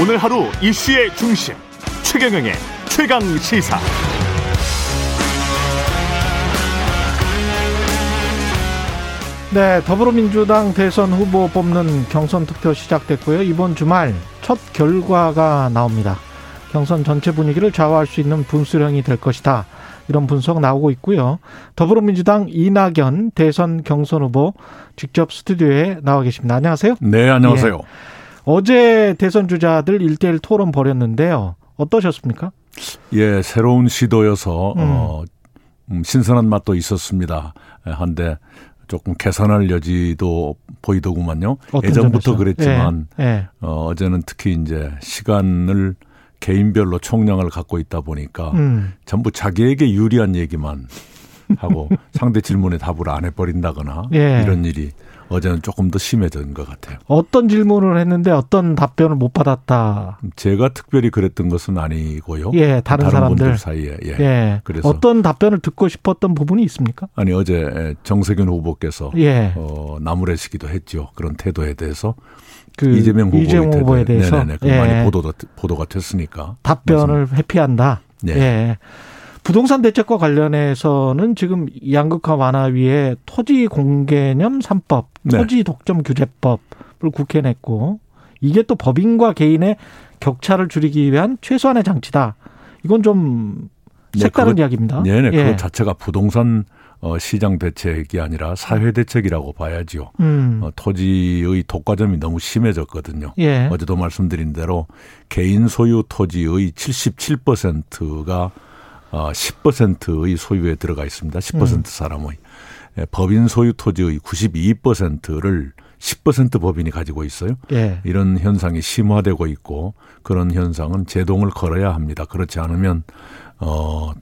오늘 하루 이슈의 중심 최경영의 최강 시사. 네, 더불어민주당 대선 후보 뽑는 경선 투표 시작됐고요. 이번 주말 첫 결과가 나옵니다. 경선 전체 분위기를 좌우할 수 있는 분수령이 될 것이다. 이런 분석 나오고 있고요. 더불어민주당 이낙연 대선 경선 후보 직접 스튜디오에 나와 계십니다. 안녕하세요. 네, 안녕하세요. 예. 어제 대선 주자들 일대일 토론 벌였는데요. 어떠셨습니까? 예, 새로운 시도여서 음. 어, 음, 신선한 맛도 있었습니다. 한데 조금 개선할 여지도 보이더구만요. 예전부터 점에서? 그랬지만 예, 예. 어, 어제는 특히 이제 시간을 개인별로 총량을 갖고 있다 보니까 음. 전부 자기에게 유리한 얘기만 하고 상대 질문에 답을 안 해버린다거나 예. 이런 일이 어제는 조금 더 심해진 것 같아요. 어떤 질문을 했는데 어떤 답변을 못 받았다. 제가 특별히 그랬던 것은 아니고요. 예, 다른, 다른 사람들 사이에. 예. 예. 그래서 어떤 답변을 듣고 싶었던 부분이 있습니까? 아니 어제 정세균 후보께서 예. 어, 나무래시기도 했죠. 그런 태도에 대해서 그 이재명, 이재명 후보에 대해서 네네네. 그 예. 많이 보도가 보도가 됐으니까 답변을 맞습니다. 회피한다. 네. 예. 부동산 대책과 관련해서는 지금 양극화 완화 위에 토지 공개념 3법, 네. 토지 독점 규제법을 국회에 냈고 이게 또 법인과 개인의 격차를 줄이기 위한 최소한의 장치다. 이건 좀 네, 색다른 네, 이야기입니다. 네네. 예. 그 자체가 부동산 어, 시장 대책이 아니라 사회 대책이라고 봐야지요. 음. 어, 토지의 독과점이 너무 심해졌거든요. 예. 어제도 말씀드린 대로 개인 소유 토지의 77%가 어, 10%의 소유에 들어가 있습니다. 10% 음. 사람의. 예, 법인 소유 토지의 92%를 10% 법인이 가지고 있어요. 예. 이런 현상이 심화되고 있고 그런 현상은 제동을 걸어야 합니다. 그렇지 않으면 어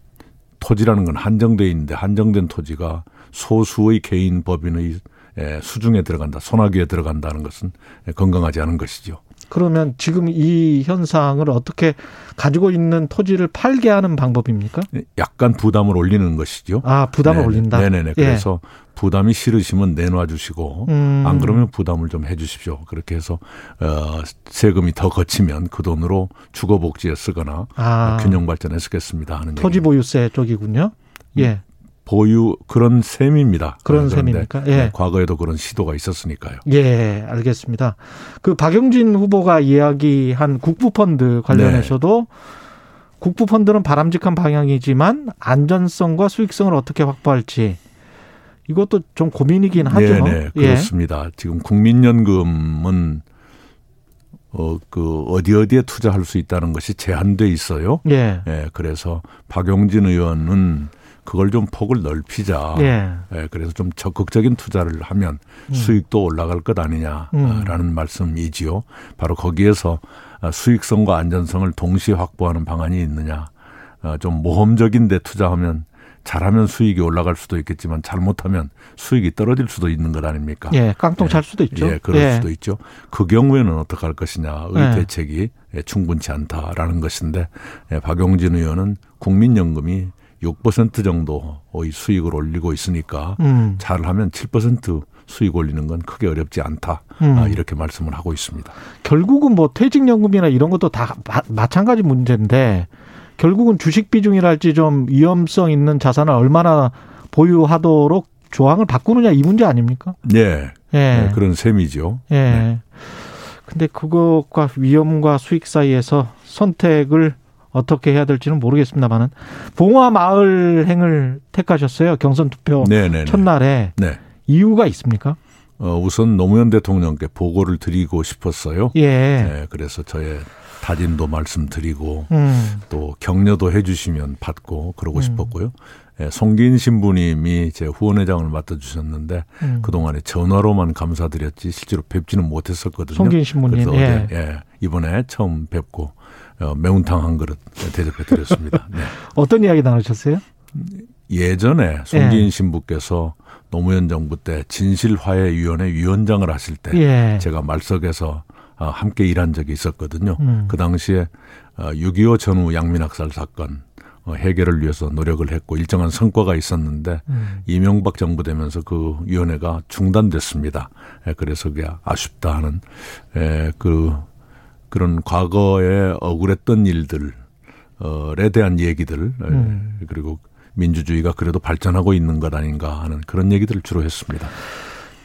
토지라는 건 한정돼 있는데 한정된 토지가 소수의 개인 법인의 수중에 들어간다, 소나기에 들어간다는 것은 건강하지 않은 것이죠. 그러면 지금 이 현상을 어떻게 가지고 있는 토지를 팔게 하는 방법입니까? 약간 부담을 올리는 것이죠. 아, 부담을 네 올린다. 네네네. 예. 그래서 부담이 싫으시면 내놔 주시고 음. 안 그러면 부담을 좀 해 주십시오. 그렇게 해서 어, 세금이 더 거치면 그 돈으로 주거 복지에 쓰거나 아. 균형 발전에 쓰겠습니다 하는 토지 보유세 쪽이군요. 예. 보유 그런 셈입니다. 그런 셈입니까? 예. 네, 과거에도 그런 시도가 있었으니까요. 예, 알겠습니다. 그 박용진 후보가 이야기한 국부펀드 관련해서도 네. 국부펀드는 바람직한 방향이지만 안전성과 수익성을 어떻게 확보할지 이것도 좀 고민이긴 하죠. 네, 네 그렇습니다. 예. 지금 국민연금은 어, 그, 어디 어디에 투자할 수 있다는 것이 제한돼 있어요. 예. 예. 그래서 박용진 의원은 그걸 좀 폭을 넓히자. 예. 예 그래서 좀 적극적인 투자를 하면 음. 수익도 올라갈 것 아니냐라는 음. 말씀이지요. 바로 거기에서 수익성과 안전성을 동시에 확보하는 방안이 있느냐. 어, 좀 모험적인 데 투자하면 잘하면 수익이 올라갈 수도 있겠지만 잘못하면 수익이 떨어질 수도 있는 것 아닙니까? 예, 깡통 찰 수도 있죠. 예, 그럴 예. 수도 있죠. 그 경우에는 어떻게 할 것이냐의 예. 대책이 충분치 않다라는 것인데 예, 박용진 의원은 국민연금이 6% 정도 의 수익을 올리고 있으니까 음. 잘하면 7% 수익 올리는 건 크게 어렵지 않다. 음. 아, 이렇게 말씀을 하고 있습니다. 결국은 뭐 퇴직연금이나 이런 것도 다 마, 마찬가지 문제인데 결국은 주식 비중이랄지 좀 위험성 있는 자산을 얼마나 보유하도록 조항을 바꾸느냐 이 문제 아닙니까? 네. 예. 네, 그런 셈이죠. 예. 네. 근데 그것과 위험과 수익 사이에서 선택을 어떻게 해야 될지는 모르겠습니다만은 봉화 마을행을 택하셨어요 경선 투표 네네네. 첫날에 네. 이유가 있습니까? 어, 우선 노무현 대통령께 보고를 드리고 싶었어요. 예. 네, 그래서 저의 다짐도 말씀드리고 음. 또 격려도 해주시면 받고 그러고 음. 싶었고요. 예, 송기인 신부님이 제 후원회장을 맡아주셨는데 음. 그동안에 전화로만 감사드렸지 실제로 뵙지는 못했었거든요. 송기인 신부님. 그래서 예. 어제 예, 이번에 처음 뵙고 어, 매운탕 한 그릇 대접해 드렸습니다. 네. 어떤 이야기 나누셨어요? 예전에 송기인 예. 신부께서 노무현 정부 때 진실화해위원회 위원장을 하실 때 예. 제가 말석에서 어, 함께 일한 적이 있었거든요. 음. 그 당시에 6.25 어, 전후 양민학살 사건 해결을 위해서 노력을 했고 일정한 성과가 있었는데 음. 이명박 정부 되면서 그 위원회가 중단됐습니다. 그래서 그게 아쉽다 하는 그 그런 과거에 억울했던 일들에 대한 얘기들 음. 그리고 민주주의가 그래도 발전하고 있는 것 아닌가 하는 그런 얘기들을 주로 했습니다.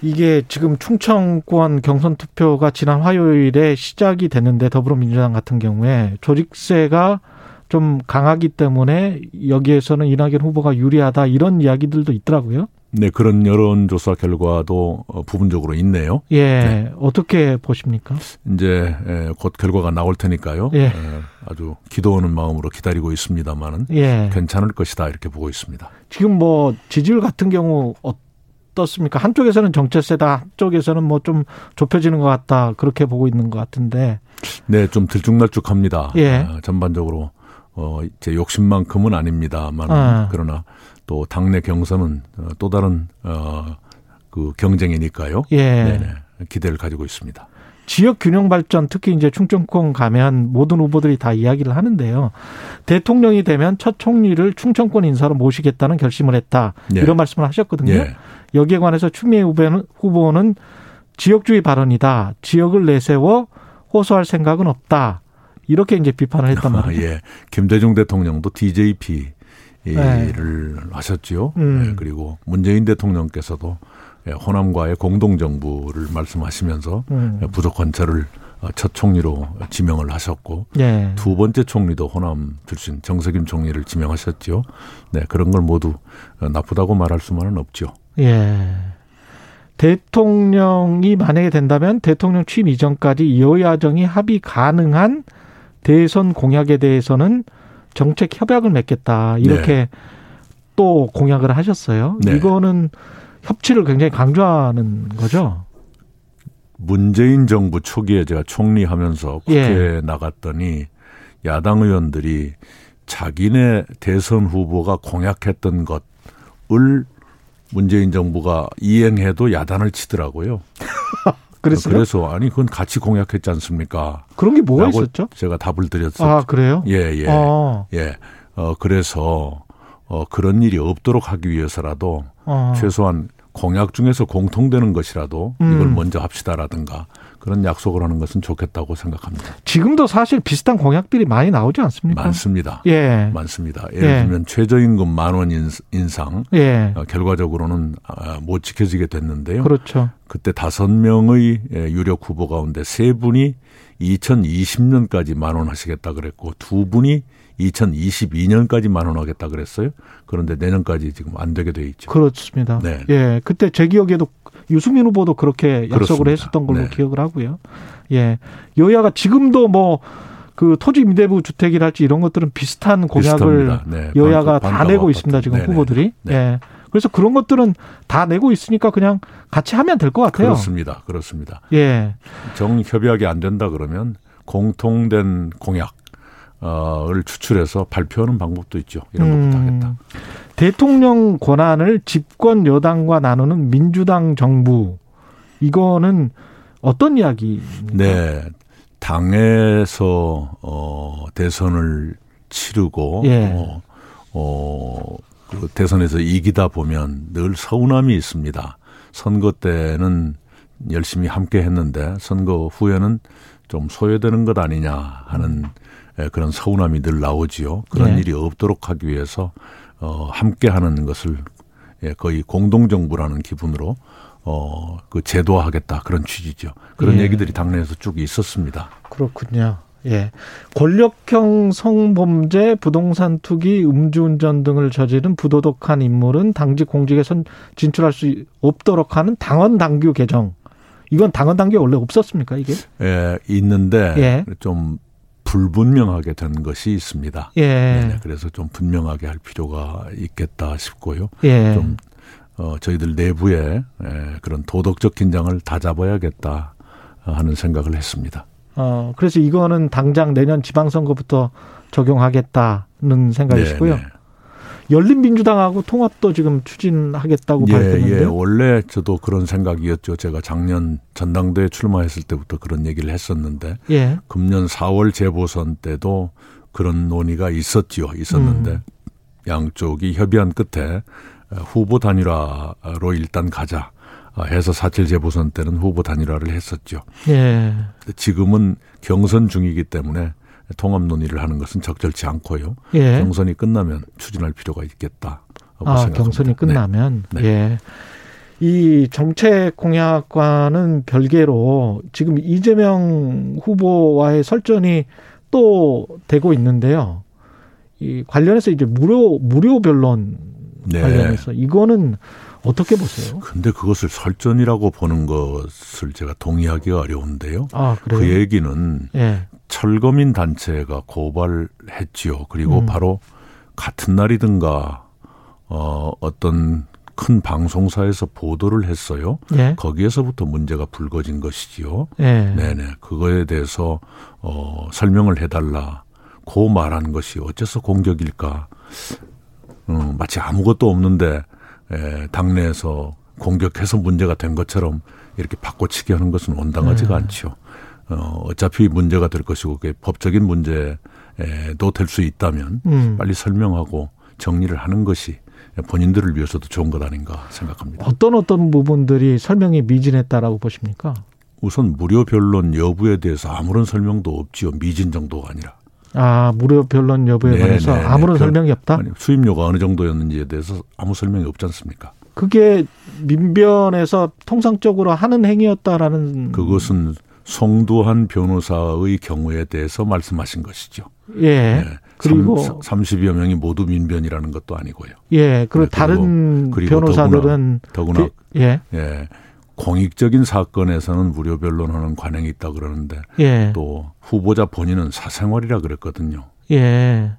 이게 지금 충청권 경선 투표가 지난 화요일에 시작이 됐는데 더불어민주당 같은 경우에 조직세가 좀 강하기 때문에 여기에서는 이낙연 후보가 유리하다 이런 이야기들도 있더라고요. 네, 그런 여론조사 결과도 어, 부분적으로 있네요. 예, 네. 어떻게 보십니까? 이제 곧 결과가 나올 테니까요. 예. 아주 기도하는 마음으로 기다리고 있습니다만은 예. 괜찮을 것이다 이렇게 보고 있습니다. 지금 뭐 지지율 같은 경우 어떻습니까? 한쪽에서는 정체세다, 한쪽에서는 뭐 좀 좁혀지는 것 같다 그렇게 보고 있는 것 같은데. 네, 좀 들쭉날쭉합니다. 예. 아, 전반적으로 어, 제 욕심만큼은 아닙니다만 아. 그러나 또 당내 경선은 어, 또 다른 어, 그 경쟁이니까요. 예. 네네. 기대를 가지고 있습니다. 지역 균형 발전 특히 이제 충청권 가면 모든 후보들이 다 이야기를 하는데요. 대통령이 되면 첫 총리를 충청권 인사로 모시겠다는 결심을 했다. 예. 이런 말씀을 하셨거든요. 예. 여기에 관해서 추미애 후보는, 후보는 지역주의 발언이다. 지역을 내세워 호소할 생각은 없다. 이렇게 이제 비판을 했단 말이에요. 예. 김대중 대통령도 DJP 를 네. 하셨지요. 음. 네. 그리고 문재인 대통령께서도 예, 호남과의 공동정부를 말씀하시면서 음. 부족 관찰을 첫 총리로 지명을 하셨고 네. 두 번째 총리도 호남 출신 정석임 총리를 지명하셨죠. 네 그런 걸 모두 나쁘다고 말할 수만은 없죠. 예. 대통령이 만약에 된다면 대통령 취임 이전까지 여야정이 합의 가능한 대선 공약에 대해서는 정책 협약을 맺겠다 이렇게 네. 또 공약을 하셨어요. 네. 이거는 협치를 굉장히 강조하는 거죠. 문재인 정부 초기에 제가 총리하면서 국회에 예. 나갔더니 야당 의원들이 자기네 대선 후보가 공약했던 것을 문재인 정부가 이행해도 야단을 치더라고요. 그랬어요? 그래서 아니 그건 같이 공약했지 않습니까? 그런 게 뭐가 있었죠? 제가 답을 드렸어요. 아 그래요? 예 예. 아. 예. 어 그래서 어 그런 일이 없도록 하기 위해서라도 아. 최소한 공약 중에서 공통되는 것이라도 음. 이걸 먼저 합시다라든가 그런 약속을 하는 것은 좋겠다고 생각합니다. 지금도 사실 비슷한 공약들이 많이 나오지 않습니까? 많습니다. 예. 많습니다. 예를 예. 들면 최저임금 만 원 인상 예. 어, 결과적으로는 아, 못 지켜지게 됐는데요. 그렇죠. 그때 다섯 명의 예, 유력 후보 가운데 세 분이 2020년까지 만원 하시겠다 그랬고 두 분이 2022년까지 만원하겠다 그랬어요. 그런데 내년까지 지금 안 되게 돼 있죠. 그렇습니다. 네. 예. 그때 제 기억에도 유승민 후보도 그렇게 약속을 그렇습니다. 했었던 걸로 네. 기억을 하고요. 예. 여야가 지금도 뭐 그 토지 임대부 주택이랄지 이런 것들은 비슷한 공약을 네. 여야가 반, 다 내고 있습니다. 지금 네네. 후보들이. 네. 예. 그래서 그런 것들은 다 내고 있으니까 그냥 같이 하면 될 것 같아요. 그렇습니다. 그렇습니다. 예. 정협약이 안 된다 그러면 공통된 공약 어,을 추출해서 발표하는 방법도 있죠. 이런 것부터 음, 하겠다. 대통령 권한을 집권 여당과 나누는 민주당 정부 이거는 어떤 이야기입니까? 네. 당에서 어 대선을 치르고 예. 어, 어 그 대선에서 이기다 보면 늘 서운함이 있습니다. 선거 때는 열심히 함께 했는데 선거 후에는 좀 소외되는 것 아니냐 하는 예, 그런 서운함이 늘 나오지요. 그런 네. 일이 없도록 하기 위해서 어 함께 하는 것을 예, 거의 공동정부라는 기분으로 어, 그 제도화하겠다 그런 취지죠. 그런 예. 얘기들이 당내에서 쭉 있었습니다. 그렇군요. 예. 권력형 성범죄, 부동산 투기, 음주운전 등을 저지른 부도덕한 인물은 당직 공직에 선 진출할 수 없도록 하는 당원 당규 개정. 이건 당원 당규 원래 없었습니까, 이게? 예, 있는데 예. 좀 불분명하게 된 것이 있습니다. 예. 네, 그래서 좀 분명하게 할 필요가 있겠다 싶고요. 예. 좀 어, 저희들 내부에 에, 그런 도덕적 긴장을 다 잡아야겠다 하는 생각을 했습니다. 어, 그래서 이거는 당장 내년 지방선거부터 적용하겠다는 생각이시고요. 네, 네. 열린민주당하고 통합도 지금 추진하겠다고 예, 밝혔는데. 예, 원래 저도 그런 생각이었죠. 제가 작년 전당대회 출마했을 때부터 그런 얘기를 했었는데, 예. 금년 4월 재보선 때도 그런 논의가 있었지요. 있었는데 음. 양쪽이 협의한 끝에 후보 단일화로 일단 가자. 해서 사칠 재보선 때는 후보 단일화를 했었죠. 예. 지금은 경선 중이기 때문에 통합 논의를 하는 것은 적절치 않고요. 예. 경선이 끝나면 추진할 필요가 있겠다. 아, 생각합니다. 경선이 끝나면 네. 네. 예. 이 정책 공약과는 별개로 지금 이재명 후보와의 설전이 또 되고 있는데요. 이 관련해서 이제 무료 무료 변론 네. 관련해서 이거는 어떻게 보세요? 근데 그것을 설전이라고 보는 것을 제가 동의하기가 어려운데요. 아, 그 얘기는 예. 철거민 단체가 고발했지요. 그리고 음. 바로 같은 날이든가 어 어떤 큰 방송사에서 보도를 했어요. 예. 거기에서부터 문제가 불거진 것이지요. 예. 네네. 그거에 대해서 어 설명을 해달라. 고 말한 것이 어째서 공격일까? 음, 마치 아무것도 없는데 에, 당내에서 공격해서 문제가 된 것처럼 이렇게 바꿔치기 하는 것은 온당하지가 네. 않죠. 어, 어차피 문제가 될 것이고 그게 법적인 문제도 될 수 있다면 음. 빨리 설명하고 정리를 하는 것이 본인들을 위해서도 좋은 것 아닌가 생각합니다. 어떤 어떤 부분들이 설명이 미진했다라고 보십니까? 우선 무료 변론 여부에 대해서 아무런 설명도 없지요. 미진 정도가 아니라. 아 무료 변론 여부에 네, 관해서 네, 네. 아무런 네. 설명이 없다. 아니, 수입료가 어느 정도였는지에 대해서 아무 설명이 없지 않습니까? 그게 민변에서 통상적으로 하는 행위였다라는 그것은 송두한 변호사의 경우에 대해서 말씀하신 것이죠. 예. 네. 그리고 30 여 명이 모두 민변이라는 것도 아니고요. 예. 그리고 네, 다른 그리고 변호사들은 더구나, 더구나 그, 예. 예. 공익적인 사건에서는 무료 변론하는 관행이 있다 그러는데 예. 또 후보자 본인은 사생활이라 그랬거든요. 예.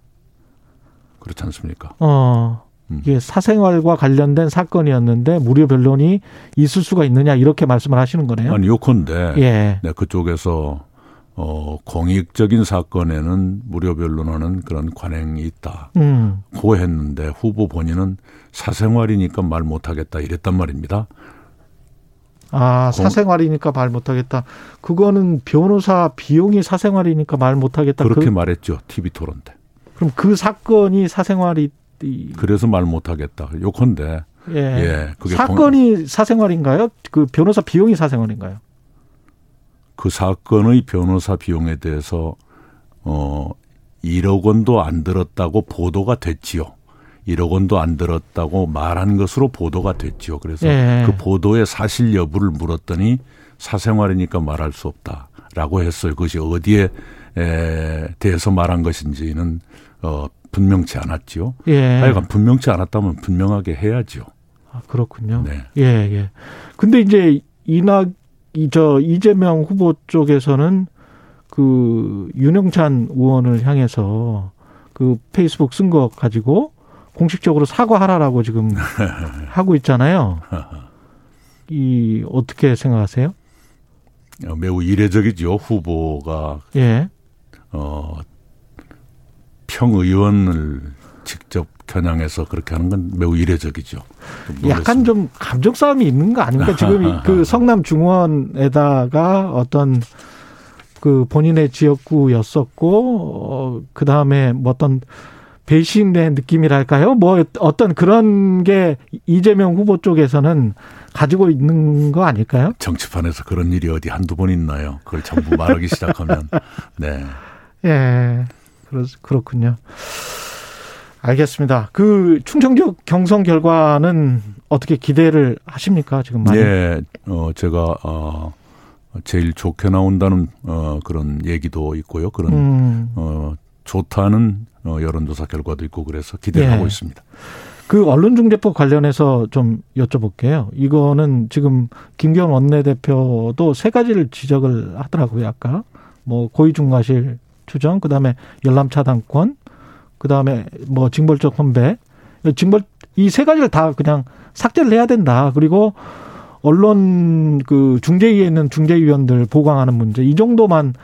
그렇지 않습니까? 어. 음. 이게 사생활과 관련된 사건이었는데 무료 변론이 있을 수가 있느냐 이렇게 말씀을 하시는 거네요. 아니 요컨대 예. 네, 그쪽에서 어 공익적인 사건에는 무료 변론하는 그런 관행이 있다. 음. 고 했는데 후보 본인은 사생활이니까 말 못하겠다 이랬단 말입니다. 아, 사생활이니까 말 못하겠다. 그거는 변호사 비용이 사생활이니까 말 못하겠다. 그렇게 그, 말했죠. TV 토론 때. 그럼 그 사건이 사생활이 그래서 말 못하겠다. 요컨대. 예. 예. 그게 사건이 공... 사생활인가요? 그 변호사 비용이 사생활인가요? 그 사건의 변호사 비용에 대해서 어 1억 원도 안 들었다고 보도가 됐지요. 1억 원도 안 들었다고 말한 것으로 보도가 됐죠. 그래서 예. 그 보도의 사실 여부를 물었더니 사생활이니까 말할 수 없다라고 했어요. 그것이 어디에 에 대해서 말한 것인지는 어 분명치 않았지요. 예. 하여간 분명치 않았다면 분명하게 해야죠. 아, 그렇군요. 네. 예, 예. 근데 이제 이낙 이저 이재명 후보 쪽에서는 그 윤영찬 의원을 향해서 그 페이스북 쓴 거 가지고 공식적으로 사과하라라고 지금 하고 있잖아요. 이 어떻게 생각하세요? 어, 매우 이례적이죠. 후보가 예. 어 평의원을 직접 겨냥해서 그렇게 하는 건 매우 이례적이죠. 좀 약간 좀 감정 싸움이 있는 거 아닙니까? 지금 그 성남 중원에다가 어떤 그 본인의 지역구였었고 어, 그 다음에 뭐 어떤 배신된 느낌이랄까요? 뭐 어떤 그런 게 이재명 후보 쪽에서는 가지고 있는 거 아닐까요? 정치판에서 그런 일이 어디 한두 번 있나요? 그걸 전부 말하기 시작하면 네. 예. 그렇 그렇군요. 알겠습니다. 그 충청적 경선 결과는 어떻게 기대를 하십니까? 지금 많이? 예. 어 제가 어 제일 좋게 나온다는 어 그런 얘기도 있고요. 그런 음. 어 좋다는 어, 여론조사 결과도 있고 그래서 기대를 예. 하고 있습니다. 그 언론중재법 관련해서 좀 여쭤볼게요. 이거는 지금 김기현 원내대표도 세 가지를 지적을 하더라고요. 아까 뭐 고위중과실 추정, 그 다음에 열람 차단권, 그 다음에 뭐 징벌적 선배, 징벌 이 세 가지를 다 그냥 삭제를 해야 된다. 그리고 언론 그 중재위에 있는 중재위원들 보강하는 문제 이 정도만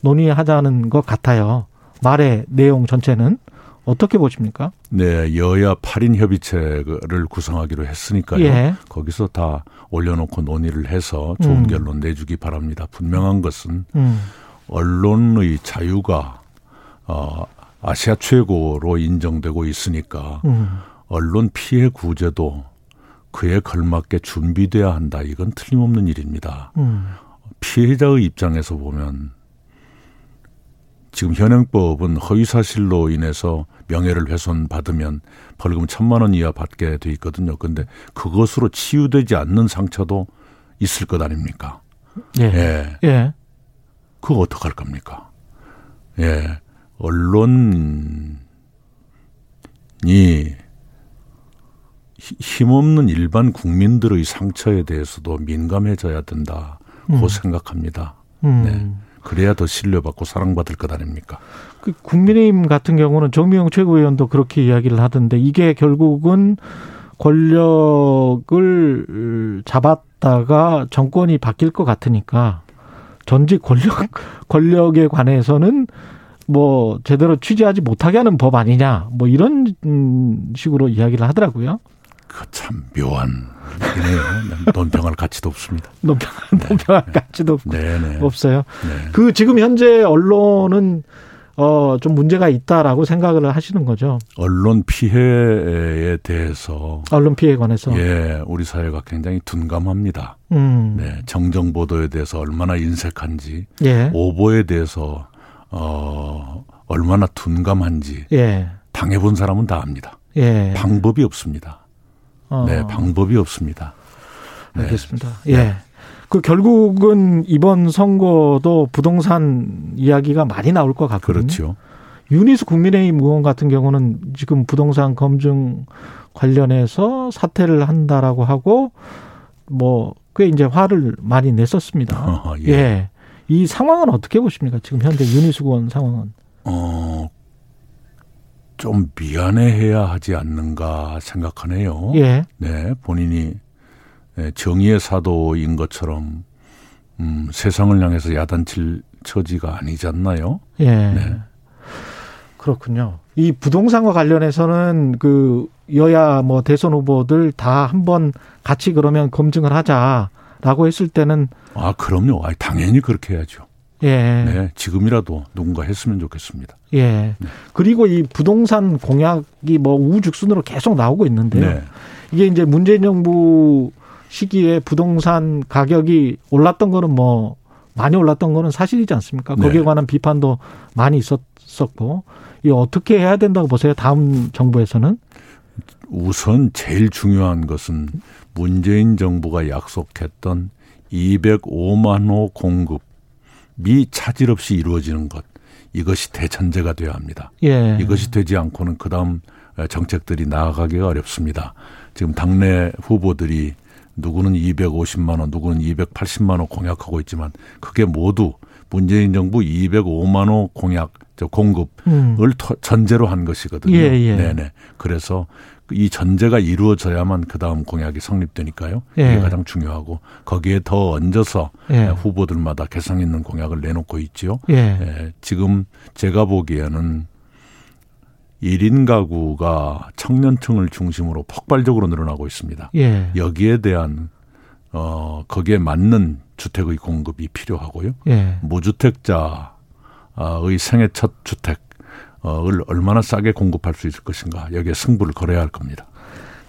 논의하자는 것 같아요. 말의 내용 전체는 어떻게 보십니까? 네, 여야 8인 협의체를 구성하기로 했으니까요. 예. 거기서 다 올려놓고 논의를 해서 좋은 음. 결론 내주기 바랍니다. 분명한 것은 음. 언론의 자유가 어, 아시아 최고로 인정되고 있으니까 음. 언론 피해 구제도 그에 걸맞게 준비돼야 한다. 이건 틀림없는 일입니다. 음. 피해자의 입장에서 보면 지금 현행법은 허위사실로 인해서 명예를 훼손받으면 벌금 천만 원 이하 받게 돼 있거든요. 근데 그것으로 치유되지 않는 상처도 있을 것 아닙니까? 예. 예. 예. 그거 어떡할 겁니까? 예. 언론이 힘없는 일반 국민들의 상처에 대해서도 민감해져야 된다고 음. 생각합니다. 음. 네. 그래야 더 신뢰받고 사랑받을 것 아닙니까? 그 국민의힘 같은 경우는 정미영 최고위원도 그렇게 이야기를 하던데 이게 결국은 권력을 잡았다가 정권이 바뀔 것 같으니까 전직 권력 권력에 관해서는 뭐 제대로 취재하지 못하게 하는 법 아니냐 뭐 이런 식으로 이야기를 하더라고요. 그 참 묘한 이네요. 논평할 가치도 없습니다. 논평 네. 논평할 네. 가치도 없고 네, 네. 없어요. 네. 그 지금 현재 언론은 어, 좀 문제가 있다라고 생각을 하시는 거죠. 언론 피해에 대해서. 언론 피해에 관해서. 예, 우리 사회가 굉장히 둔감합니다. 음. 네, 정정 보도에 대해서 얼마나 인색한지. 예. 오보에 대해서, 어, 얼마나 둔감한지. 예. 당해본 사람은 다 압니다. 예. 방법이 없습니다. 어. 네, 방법이 없습니다. 네. 알겠습니다. 예. 네. 그 결국은 이번 선거도 부동산 이야기가 많이 나올 것 같거든요. 그렇죠. 윤희숙 국민의힘 의원 같은 경우는 지금 부동산 검증 관련해서 사퇴를 한다라고 하고 뭐 꽤 이제 화를 많이 냈었습니다. 어, 예. 예. 이 상황은 어떻게 보십니까? 지금 현재 윤희숙 의원 상황은? 어, 좀 미안해해야 하지 않는가 생각하네요. 예. 네, 본인이 예, 정의의 사도인 것처럼 음, 세상을 향해서 야단칠 처지가 아니지 않나요? 예. 네. 그렇군요. 이 부동산과 관련해서는 그 여야 뭐 대선 후보들 다 한번 같이 그러면 검증을 하자라고 했을 때는 아 그럼요. 아 당연히 그렇게 해야죠. 예. 네, 지금이라도 누군가 했으면 좋겠습니다. 예. 네. 그리고 이 부동산 공약이 뭐 우후죽순으로 계속 나오고 있는데요. 네. 이게 이제 문재인 정부 시기에 부동산 가격이 올랐던 거는 뭐 많이 올랐던 거는 사실이지 않습니까? 네. 거기에 관한 비판도 많이 있었었고 이 어떻게 해야 된다고 보세요? 다음 정부에서는 우선 제일 중요한 것은 문재인 정부가 약속했던 205만 호 공급 이 차질 없이 이루어지는 것 이것이 대전제가 되어야 합니다. 예. 이것이 되지 않고는 그다음 정책들이 나아가기가 어렵습니다. 지금 당내 후보들이 누구는 250만 원, 누구는 280만 원 공약하고 있지만 그게 모두 문재인 정부 205만 원 공약 저 공급을 음. 전제로 한 것이거든요. 예, 예. 네네. 그래서 이 전제가 이루어져야만 그 다음 공약이 성립되니까요. 예. 이게 가장 중요하고 거기에 더 얹어서 예. 후보들마다 개성 있는 공약을 내놓고 있지요. 예. 예. 지금 제가 보기에는 1인 가구가 청년층을 중심으로 폭발적으로 늘어나고 있습니다. 예. 여기에 대한 어 거기에 맞는 주택의 공급이 필요하고요. 예. 무주택자의 생애 첫 주택 을 얼마나 싸게 공급할 수 있을 것인가 여기에 승부를 걸어야 할 겁니다.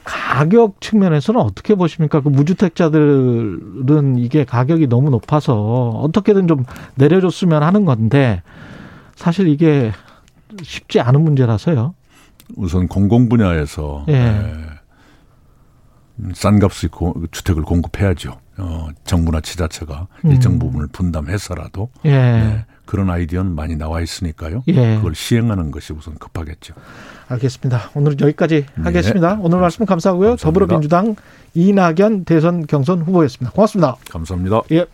가격 측면에서는 어떻게 보십니까? 그 무주택자들은 이게 가격이 너무 높아서 어떻게든 좀 내려줬으면 하는 건데 사실 이게 쉽지 않은 문제라서요. 우선 공공 분야에서 예. 에, 싼 값의 주택을 공급해야죠. 어, 정부나 지자체가 음. 일정 부분을 분담해서라도 예. 네, 그런 아이디어는 많이 나와 있으니까요. 예. 그걸 시행하는 것이 우선 급하겠죠. 알겠습니다. 오늘은 여기까지 네. 하겠습니다. 오늘 말씀 감사하고요. 감사합니다. 더불어민주당 이낙연 대선 경선 후보였습니다. 고맙습니다. 감사합니다. 예.